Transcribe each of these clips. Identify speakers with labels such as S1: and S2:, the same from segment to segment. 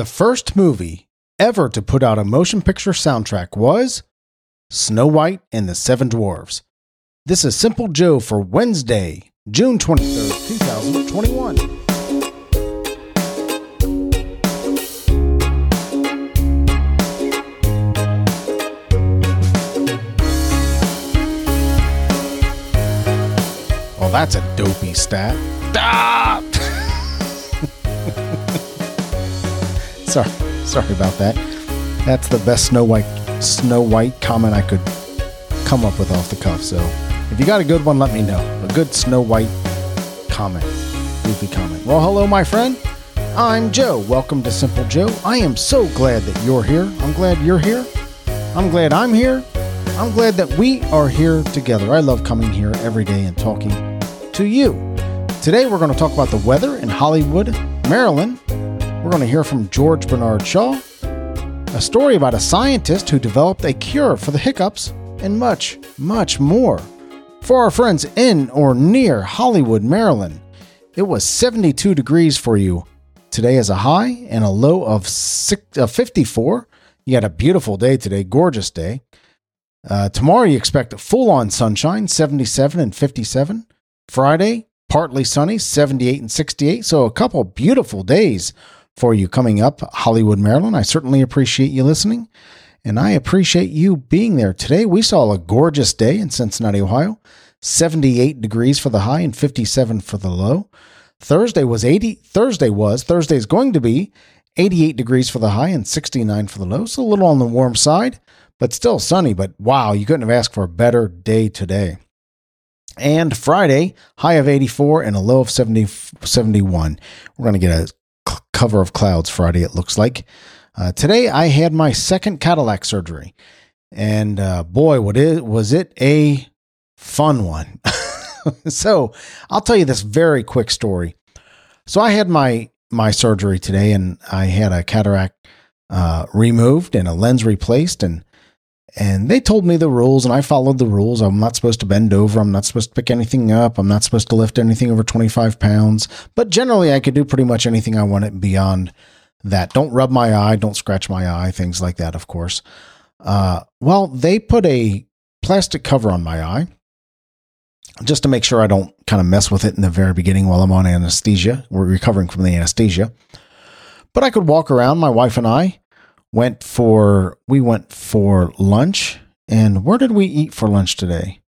S1: The first movie ever to put out a motion picture soundtrack was Snow White and the Seven Dwarfs. This is Simple Joe for Wednesday, June 23rd, 2021. Well, that's a dopey stat. Ah! Sorry, sorry about that. That's the best Snow White Snow White comment I could come up with off the cuff. So, if you got a good one, let me know. A good Snow White comment, goofy comment. Well, hello, my friend. I'm Joe. Welcome to Simple Joe. I am so glad that you're here. I'm glad you're here. I'm glad I'm here. I'm glad that we are here together. I love coming here every day and talking to you. Today, we're going to talk about the weather in Hollywood, Maryland. We're going to hear from George Bernard Shaw, a story about a scientist who developed a cure for the hiccups, and much, much more. For our friends in or near Hollywood, Maryland, it was 72 degrees for you today as a high and a low of uh, 54. You had a beautiful day today, gorgeous day. Uh, tomorrow, you expect full on sunshine, 77 and 57. Friday, partly sunny, 78 and 68. So a couple beautiful days for you coming up, Hollywood, Maryland. I certainly appreciate you listening and I appreciate you being there. Today, we saw a gorgeous day in Cincinnati, Ohio, 78 degrees for the high and 57 for the low. Thursday was 80, Thursday was, Thursday is going to be 88 degrees for the high and 69 for the low. So a little on the warm side, but still sunny. But wow, you couldn't have asked for a better day today. And Friday, high of 84 and a low of 70, 71. We're going to get a cover of clouds Friday, it looks like. Uh, today, I had my second cataract surgery. And uh, boy, what is, was it a fun one. so I'll tell you this very quick story. So I had my my surgery today, and I had a cataract uh, removed and a lens replaced, and and they told me the rules, and I followed the rules. I'm not supposed to bend over. I'm not supposed to pick anything up. I'm not supposed to lift anything over 25 pounds. But generally, I could do pretty much anything I wanted beyond that. Don't rub my eye. Don't scratch my eye. Things like that, of course. Uh, well, they put a plastic cover on my eye just to make sure I don't kind of mess with it in the very beginning while I'm on anesthesia. We're recovering from the anesthesia. But I could walk around, my wife and I, went for we went for lunch. And where did we eat for lunch today?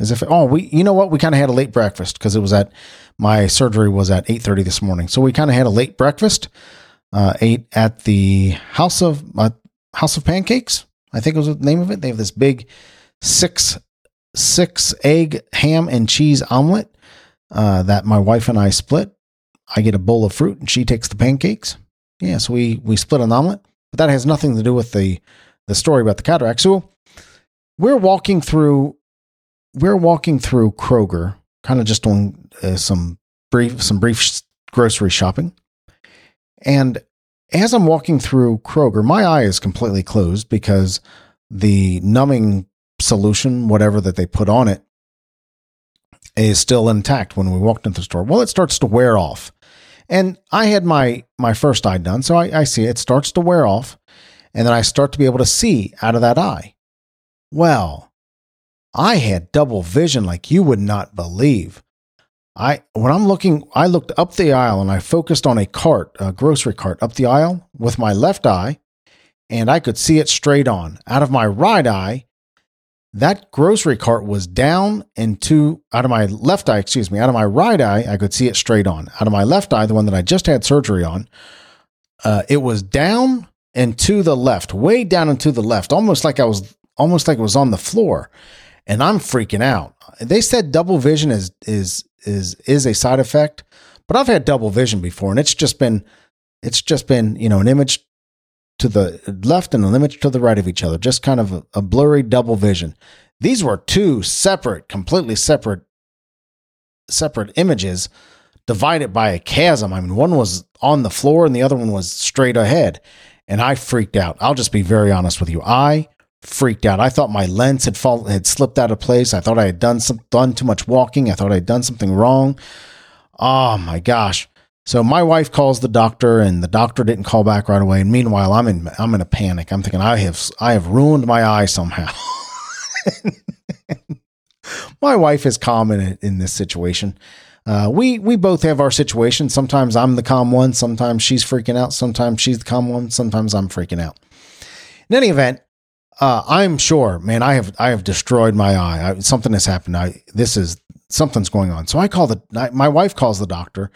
S1: As if oh we you know what? We kind of had a late breakfast because it was at my surgery was at 8.30 this morning. So we kind of had a late breakfast uh, ate at the house of uh, house of pancakes i think was the name of it. They have this big six six egg ham and cheese omelet uh, that my wife and i split. I get a bowl of fruit and she takes the pancakes. Yeah so we we split an omelet but that has nothing to do with the the story about the cataract. So we're walking through we're walking through Kroger, kind of just doing uh, some brief some brief grocery shopping. And as I'm walking through Kroger, my eye is completely closed because the numbing solution, whatever that they put on it, is still intact when we walked into the store. Well, it starts to wear off. And I had my my first eye done, so I, I see it starts to wear off, and then I start to be able to see out of that eye. Well, I had double vision like you would not believe. I when I'm looking, I looked up the aisle and I focused on a cart, a grocery cart up the aisle with my left eye, and I could see it straight on. Out of my right eye, that grocery cart was down and to out of my left eye, excuse me, out of my right eye, I could see it straight on. Out of my left eye, the one that I just had surgery on, uh, it was down and to the left, way down and to the left, almost like I was almost like it was on the floor. And I'm freaking out. They said double vision is is is is a side effect, but I've had double vision before, and it's just been it's just been you know an image to the left and the image to the right of each other, just kind of a, a blurry double vision. These were two separate, completely separate, separate images divided by a chasm. I mean, one was on the floor and the other one was straight ahead. And I freaked out. I'll just be very honest with you. I freaked out. I thought my lens had fallen, had slipped out of place. I thought I had done some done too much walking. I thought I had done something wrong. Oh my gosh. So my wife calls the doctor, and the doctor didn't call back right away. And meanwhile, I'm in I'm in a panic. I'm thinking I have I have ruined my eye somehow. my wife is calm in, in this situation. Uh, we we both have our situation. Sometimes I'm the calm one. Sometimes she's freaking out. Sometimes she's the calm one. Sometimes I'm freaking out. In any event, uh, I'm sure, man. I have I have destroyed my eye. I, something has happened. I this is something's going on. So I call the my wife calls the doctor.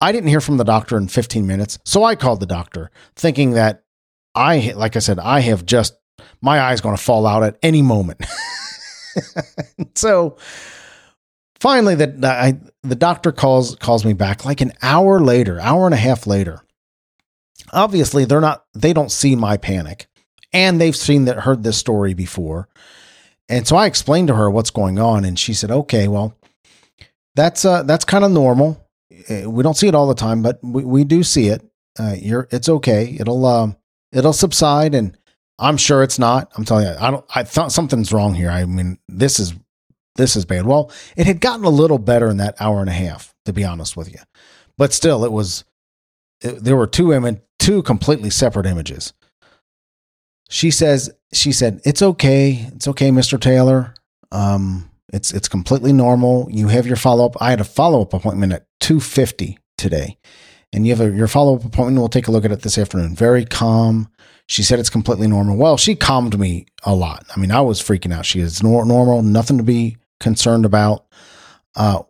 S1: I didn't hear from the doctor in 15 minutes, so I called the doctor, thinking that I, like I said, I have just my eye's going to fall out at any moment. so finally, the I, the doctor calls calls me back like an hour later, hour and a half later. Obviously, they're not they don't see my panic, and they've seen that heard this story before. And so I explained to her what's going on, and she said, "Okay, well, that's uh, that's kind of normal. Eh, we don't see it all the time, but we, we do see it. Uh, you're it's okay. It'll um, it'll subside, and I'm sure it's not. I'm telling you, I don't. I thought something's wrong here. I mean, this is this is bad. Well, it had gotten a little better in that hour and a half, to be honest with you, but still, it was. It, there were two Im- two completely separate images. She says she said it's okay. It's okay, Mister Taylor. Um, it's it's completely normal. You have your follow up. I had a follow up appointment at two fifty today, and you have a, your follow up appointment. We'll take a look at it this afternoon. Very calm. She said it's completely normal. Well, she calmed me a lot. I mean, I was freaking out. She is nor- normal, nothing to be concerned about. Uh,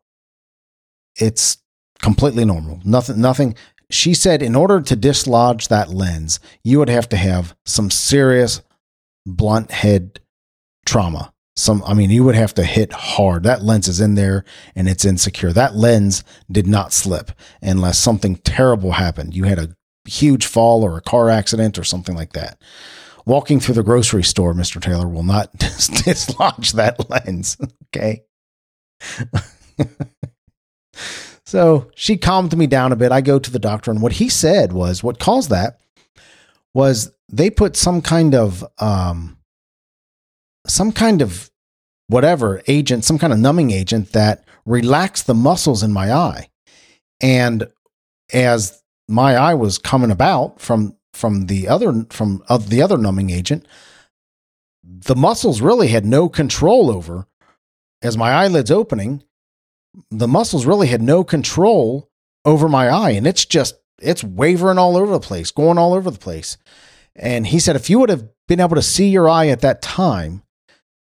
S1: it's completely normal. Nothing. Nothing. She said in order to dislodge that lens, you would have to have some serious blunt head trauma some i mean you would have to hit hard. That lens is in there and it's insecure. That lens did not slip unless something terrible happened. You had a huge fall or a car accident or something like that. Walking through the grocery store mr taylor will not dislodge that lens okay? So she calmed me down a bit. I go to the doctor and what he said was what caused that was they put some kind of um some kind of whatever agent, some kind of numbing agent that relaxed the muscles in my eye. And as my eye was coming about from from the other from uh, the other numbing agent, the muscles really had no control over as my eyelids opening. The muscles really had no control over my eye, and it's just it's wavering all over the place, going all over the place. And he said, if you would have been able to see your eye at that time,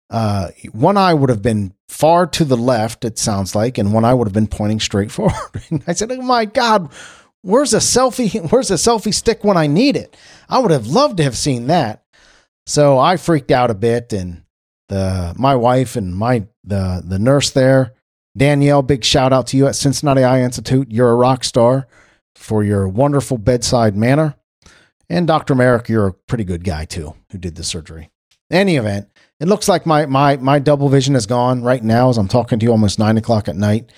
S1: uh, one eye would have been far to the left, it sounds like, and one eye would have been pointing straight forward. I said, Oh my God, where's a selfie? Where's a selfie stick when I need it? I would have loved to have seen that. So I freaked out a bit, and the my wife and my the the nurse there, Danielle, big shout out to you at Cincinnati Eye Institute. You're a rock star for your wonderful bedside manner. And Dr. Merrick, you're a pretty good guy too, who did the surgery. Any event, it looks like my my my double vision is gone right now as I'm talking to you almost nine o'clock at night,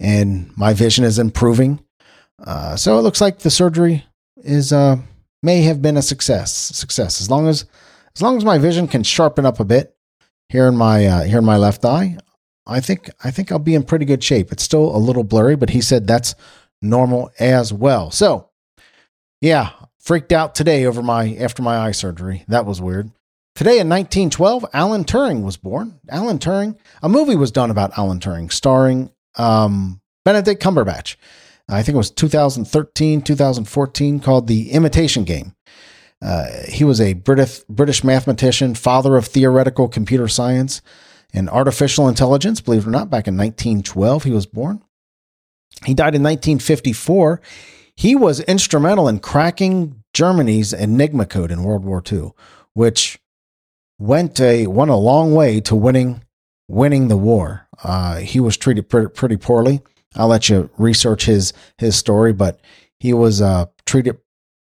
S1: and my vision is improving. Uh, so it looks like the surgery is uh, may have been a success. Success as long as as long as my vision can sharpen up a bit here in my uh, here in my left eye. I think I think I'll be in pretty good shape. It's still a little blurry, but he said that's normal as well. So, yeah, freaked out today over my after my eye surgery. That was weird. Today in 1912, Alan Turing was born. Alan Turing, a movie was done about Alan Turing, starring um, Benedict Cumberbatch. I think it was 2013, 2014, called The Imitation Game. Uh, he was a British British mathematician, father of theoretical computer science and artificial intelligence. Believe it or not, back in 1912, he was born. He died in 1954. He was instrumental in cracking Germany's Enigma code in World War II, which went a went a long way to winning winning the war. Uh, he was treated pretty, pretty poorly. I'll let you research his his story, but he was uh, treated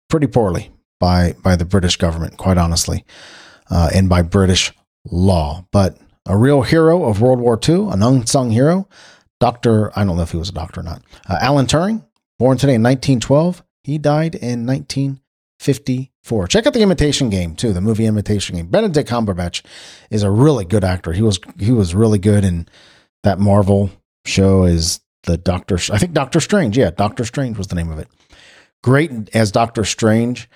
S1: pretty poorly by by the British government, quite honestly, uh, and by British law. But a real hero of World War II, an unsung hero, Doctor. I don't know if he was a doctor or not. Uh, Alan Turing, born today in 1912. He died in 1950. Four. Check out the Imitation Game too, the movie Imitation Game. Benedict Cumberbatch is a really good actor. He was he was really good in that Marvel show. Is the Doctor. I think Doctor Strange. Yeah, Doctor Strange was the name of it. Great as Doctor Strange.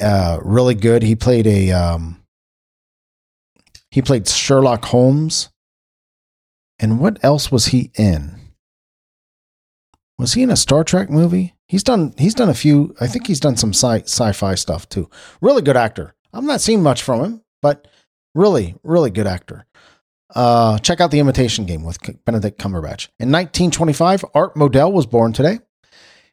S1: Uh, really good. He played a. Um, he played Sherlock Holmes. And what else was he in? Was he in a Star Trek movie? He's done. He's done a few. I think he's done some sci sci-fi stuff too. Really good actor. I'm not seeing much from him, but really, really good actor. Uh, check out the Imitation Game with Benedict Cumberbatch. In 1925, Art Modell was born today.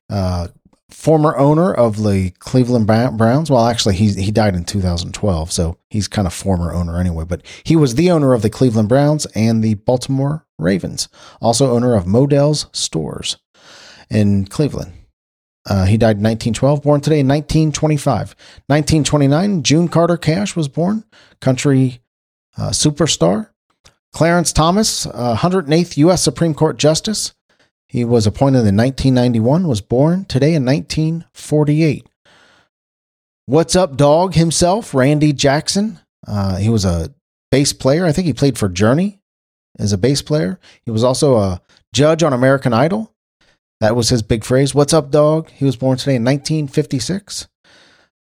S1: Uh, former owner of the Cleveland Browns. Well, actually, he he died in 2012, so he's kind of former owner anyway. But he was the owner of the Cleveland Browns and the Baltimore Ravens. Also, owner of Modell's Stores in Cleveland. Uh, he died in 1912, born today in 1925. 1929, June Carter Cash was born, country uh, superstar. Clarence Thomas, uh, 108th U.S. Supreme Court Justice. He was appointed in 1991, was born today in 1948. What's up, dog himself, Randy Jackson. Uh, he was a bass player. I think he played for Journey as a bass player. He was also a judge on American Idol. That was his big phrase. What's up, dog? He was born today in 1956.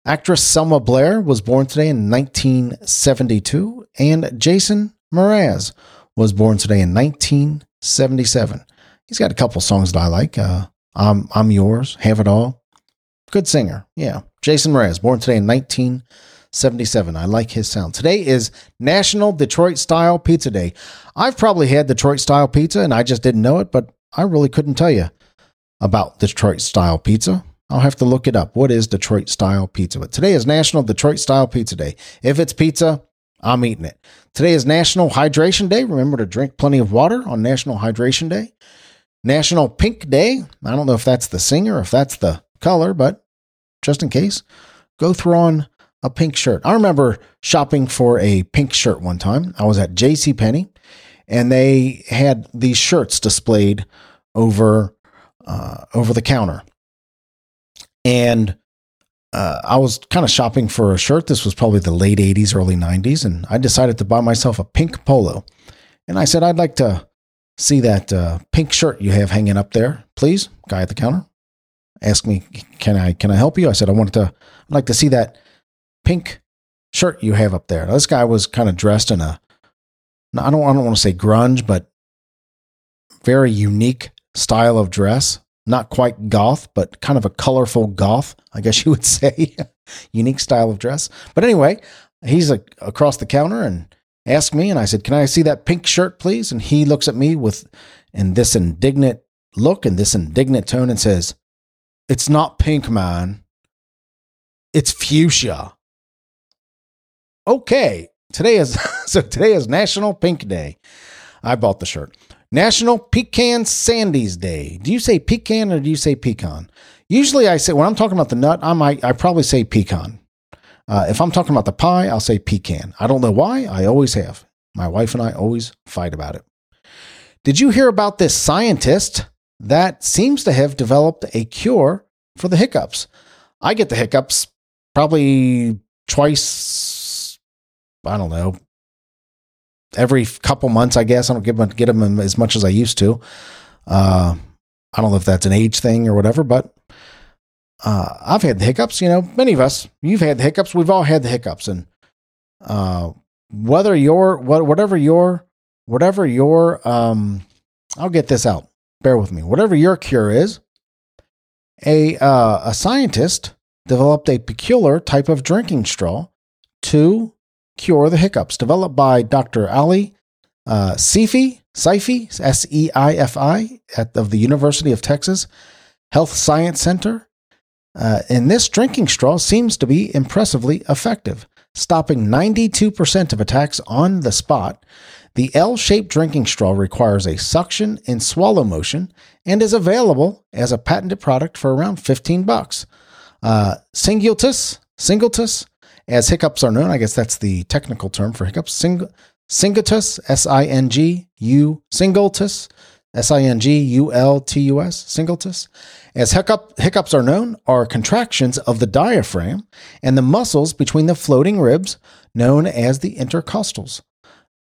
S1: Actress Selma Blair was born today in 1972. And Jason Mraz was born today in 1977. He's got a couple songs that I like. Uh, I'm, I'm Yours, Have It All. Good singer. Yeah. Jason Mraz, born today in 1977. I like his sound. Today is National Detroit Style Pizza Day. I've probably had Detroit style pizza and I just didn't know it, but I really couldn't tell you about Detroit style pizza. I'll have to look it up. What is Detroit style pizza? But today is National Detroit Style Pizza Day. If it's pizza, I'm eating it. Today is National Hydration Day. Remember to drink plenty of water on National Hydration Day. National Pink Day. I don't know if that's the singer, or if that's the color, but just in case, go throw on a pink shirt. I remember shopping for a pink shirt one time. I was at J.C. Penney, and they had these shirts displayed over uh, over the counter. And uh, I was kind of shopping for a shirt. This was probably the late 80s, early 90s. And I decided to buy myself a pink polo. And I said, I'd like to see that uh, pink shirt you have hanging up there, please. Guy at the counter asked me, "Can I can I help you?" I said, "I wanted to. I'd like to see that pink shirt you have up there." Now, this guy was kind of dressed in a I don't I don't want to say grunge, but very unique style of dress. Not quite goth, but kind of a colorful goth, I guess you would say. Unique style of dress. But anyway, he's a, across the counter and asked me, and I said, Can I see that pink shirt, please? And he looks at me with in this indignant look and this indignant tone and says, It's not pink, man. It's fuchsia. Okay. Today is so today is National Pink Day. I bought the shirt. National Pecan Sandies Day. Do you say pecan or do you say pecan? Usually I say, when I'm talking about the nut, I might, I probably say pecan. Uh, if I'm talking about the pie, I'll say pecan. I don't know why. I always have. My wife and I always fight about it. Did you hear about this scientist that seems to have developed a cure for the hiccups? I get the hiccups probably twice, I don't know, every couple months, I guess. I don't get them, get them as much as I used to. Uh, I don't know if that's an age thing or whatever, but uh, I've had the hiccups. You know, many of us, you've had the hiccups. We've all had the hiccups, and uh, whether your what whatever your whatever your um, I'll get this out. Bear with me. Whatever your cure is, a uh, a scientist developed a peculiar type of drinking straw to cure the hiccups, developed by Dr. Ali uh, Seifi, Seifi, S E I F I, of the University of Texas Health Science Center. Uh, and this drinking straw seems to be impressively effective, stopping 92% of attacks on the spot. The L shaped drinking straw requires a suction and swallow motion and is available as a patented product for around 15 bucks. Uh, Singultus, Singultus as hiccups are known. I guess that's the technical term for hiccups. Sing, singutus, S I N G U, singultus, S I N G U L T U S, singultus. As hiccup, hiccups are known, are contractions of the diaphragm and the muscles between the floating ribs, known as the intercostals.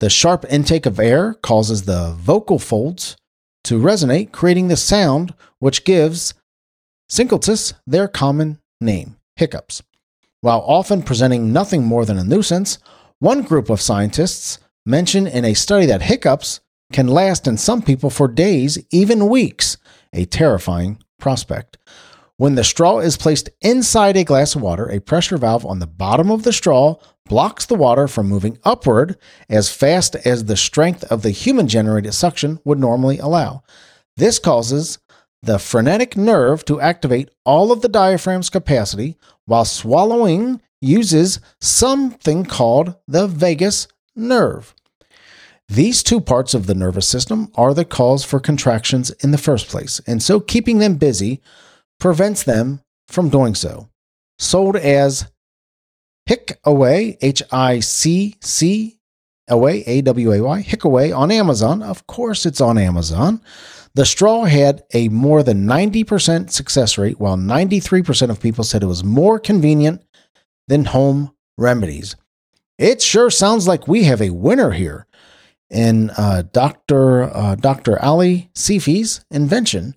S1: The sharp intake of air causes the vocal folds to resonate, creating the sound which gives singultus their common name, hiccups. While often presenting nothing more than a nuisance, one group of scientists mentioned in a study that hiccups can last in some people for days, even weeks, a terrifying prospect. When the straw is placed inside a glass of water, a pressure valve on the bottom of the straw blocks the water from moving upward as fast as the strength of the human generated suction would normally allow. This causes the phrenic nerve to activate all of the diaphragm's capacity while swallowing uses something called the vagus nerve. These two parts of the nervous system are the cause for contractions in the first place, and so keeping them busy prevents them from doing so. Sold as HiccAway, H I C C Away, A W A Y, HiccAway on Amazon. Of course, it's on Amazon. The straw had a more than 90% success rate, while 93% of people said it was more convenient than home remedies. It sure sounds like we have a winner here in uh, Dr. Uh, Dr. Ali Seifi's invention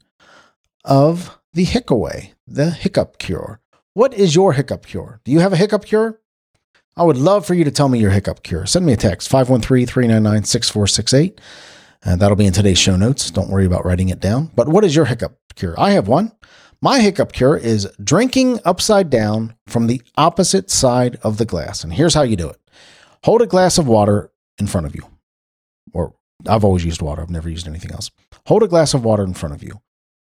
S1: of the HiccAway, the hiccup cure. What is your hiccup cure? Do you have a hiccup cure? I would love for you to tell me your hiccup cure. Send me a text, 513 399 6468. And that'll be in today's show notes. Don't worry about writing it down. But what is your hiccup cure? I have one. My hiccup cure is drinking upside down from the opposite side of the glass. And here's how you do it hold a glass of water in front of you. Or I've always used water, I've never used anything else. Hold a glass of water in front of you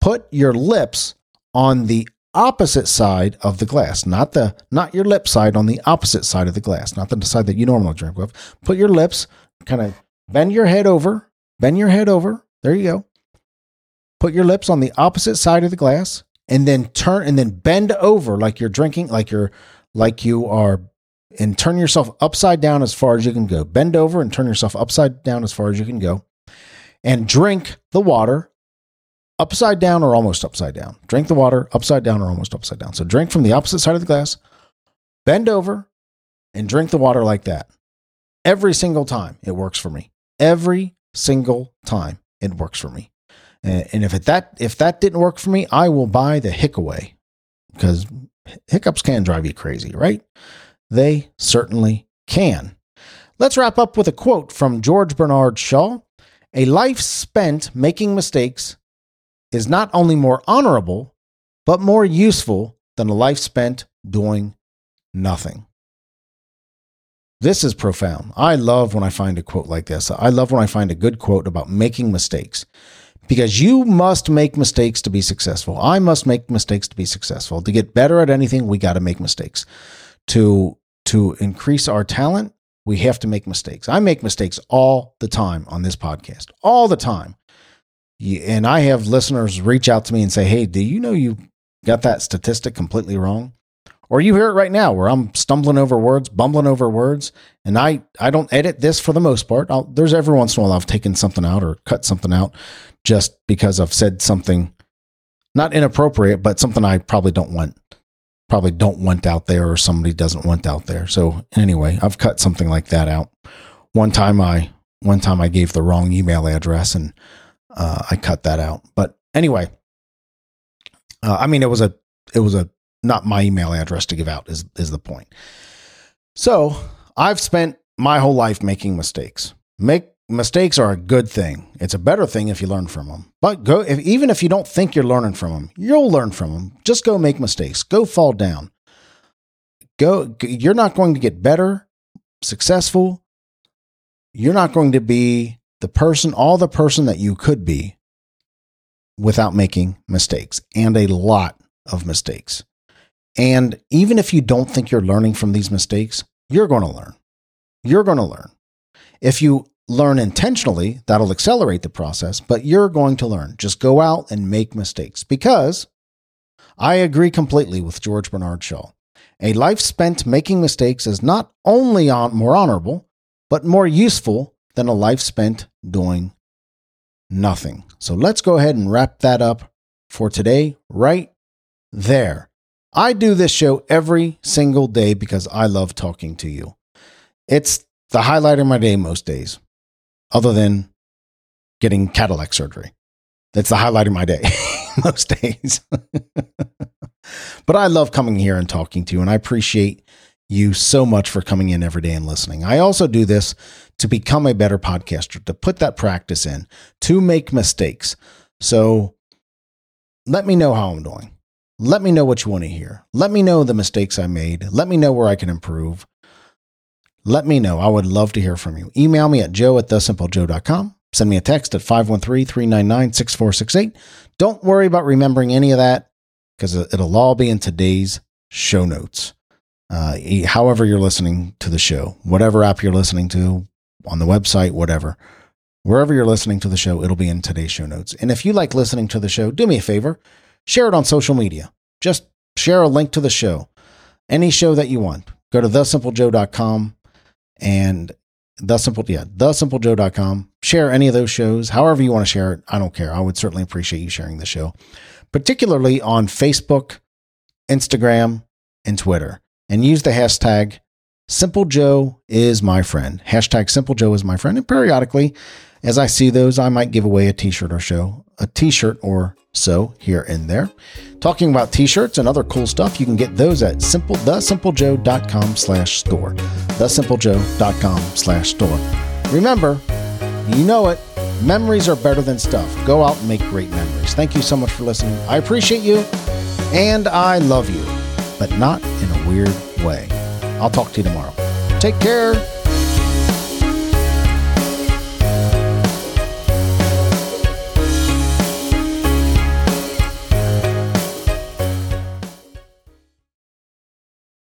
S1: put your lips on the opposite side of the glass, not the not your lip side on the opposite side of the glass, not the side that you normally drink with. Put your lips kind of bend your head over, bend your head over. There you go. Put your lips on the opposite side of the glass and then turn and then bend over like you're drinking like you're like you are and turn yourself upside down as far as you can go. Bend over and turn yourself upside down as far as you can go. And drink the water upside down or almost upside down. Drink the water upside down or almost upside down. So drink from the opposite side of the glass, bend over, and drink the water like that. Every single time it works for me. Every single time it works for me. And if it, that if that didn't work for me, I will buy the HiccAway because hiccups can drive you crazy, right? They certainly can. Let's wrap up with a quote from George Bernard Shaw. A life spent making mistakes is not only more honorable, but more useful than a life spent doing nothing. This is profound. I love when I find a quote like this. I love when I find a good quote about making mistakes because you must make mistakes to be successful. I must make mistakes to be successful. To get better at anything, we got to make mistakes. To to increase our talent, we have to make mistakes. I make mistakes all the time on this podcast. All the time and I have listeners reach out to me and say, "Hey, do you know you got that statistic completely wrong?" Or you hear it right now where I'm stumbling over words, bumbling over words, and I I don't edit this for the most part. I'll, there's every once in a while I've taken something out or cut something out just because I've said something not inappropriate, but something I probably don't want probably don't want out there or somebody doesn't want out there. So anyway, I've cut something like that out. One time I one time I gave the wrong email address and uh, I cut that out. But anyway, uh, I mean, it was a it was a not my email address to give out is is the point. So I've spent my whole life making mistakes. Make mistakes are a good thing. It's a better thing if you learn from them. But go if, even if you don't think you're learning from them, you'll learn from them. Just go make mistakes. Go fall down. Go. You're not going to get better, successful. You're not going to be the person, all the person that you could be without making mistakes and a lot of mistakes. And even if you don't think you're learning from these mistakes, you're going to learn. You're going to learn. If you learn intentionally, that'll accelerate the process, but you're going to learn. Just go out and make mistakes because I agree completely with George Bernard Shaw. A life spent making mistakes is not only on, more honorable, but more useful than a life spent doing nothing. So let's go ahead and wrap that up for today, right there. I do this show every single day because I love talking to you. It's the highlight of my day most days, other than getting cataract surgery. It's the highlight of my day most days. but I love coming here and talking to you, and I appreciate you so much for coming in every day and listening. I also do this to become a better podcaster, to put that practice in, to make mistakes. So let me know how I'm doing. Let me know what you want to hear. Let me know the mistakes I made. Let me know where I can improve. Let me know. I would love to hear from you. Email me at joe at thesimplejoe.com. Send me a text at 513 399 6468. Don't worry about remembering any of that because it'll all be in today's show notes. Uh, however, you're listening to the show, whatever app you're listening to, on the website, whatever, wherever you're listening to the show, it'll be in today's show notes. And if you like listening to the show, do me a favor, share it on social media. Just share a link to the show, any show that you want. Go to thesimplejoe.com and the simple yeah thesimplejoe.com share any of those shows however you want to share it. I don't care. I would certainly appreciate you sharing the show particularly on facebook instagram and twitter. And use the hashtag simple joe is my friend hashtag simple joe is my friend and periodically as i see those i might give away a t-shirt or show a t-shirt or so here and there. Talking about t-shirts and other cool stuff, you can get those at simple thesimplejoe.com slash store. Thesimplejoe.com slash store. Remember, you know it, memories are better than stuff. Go out and make great memories. Thank you so much for listening. I appreciate you and I love you, but not in a weird way. I'll talk to you tomorrow. Take care.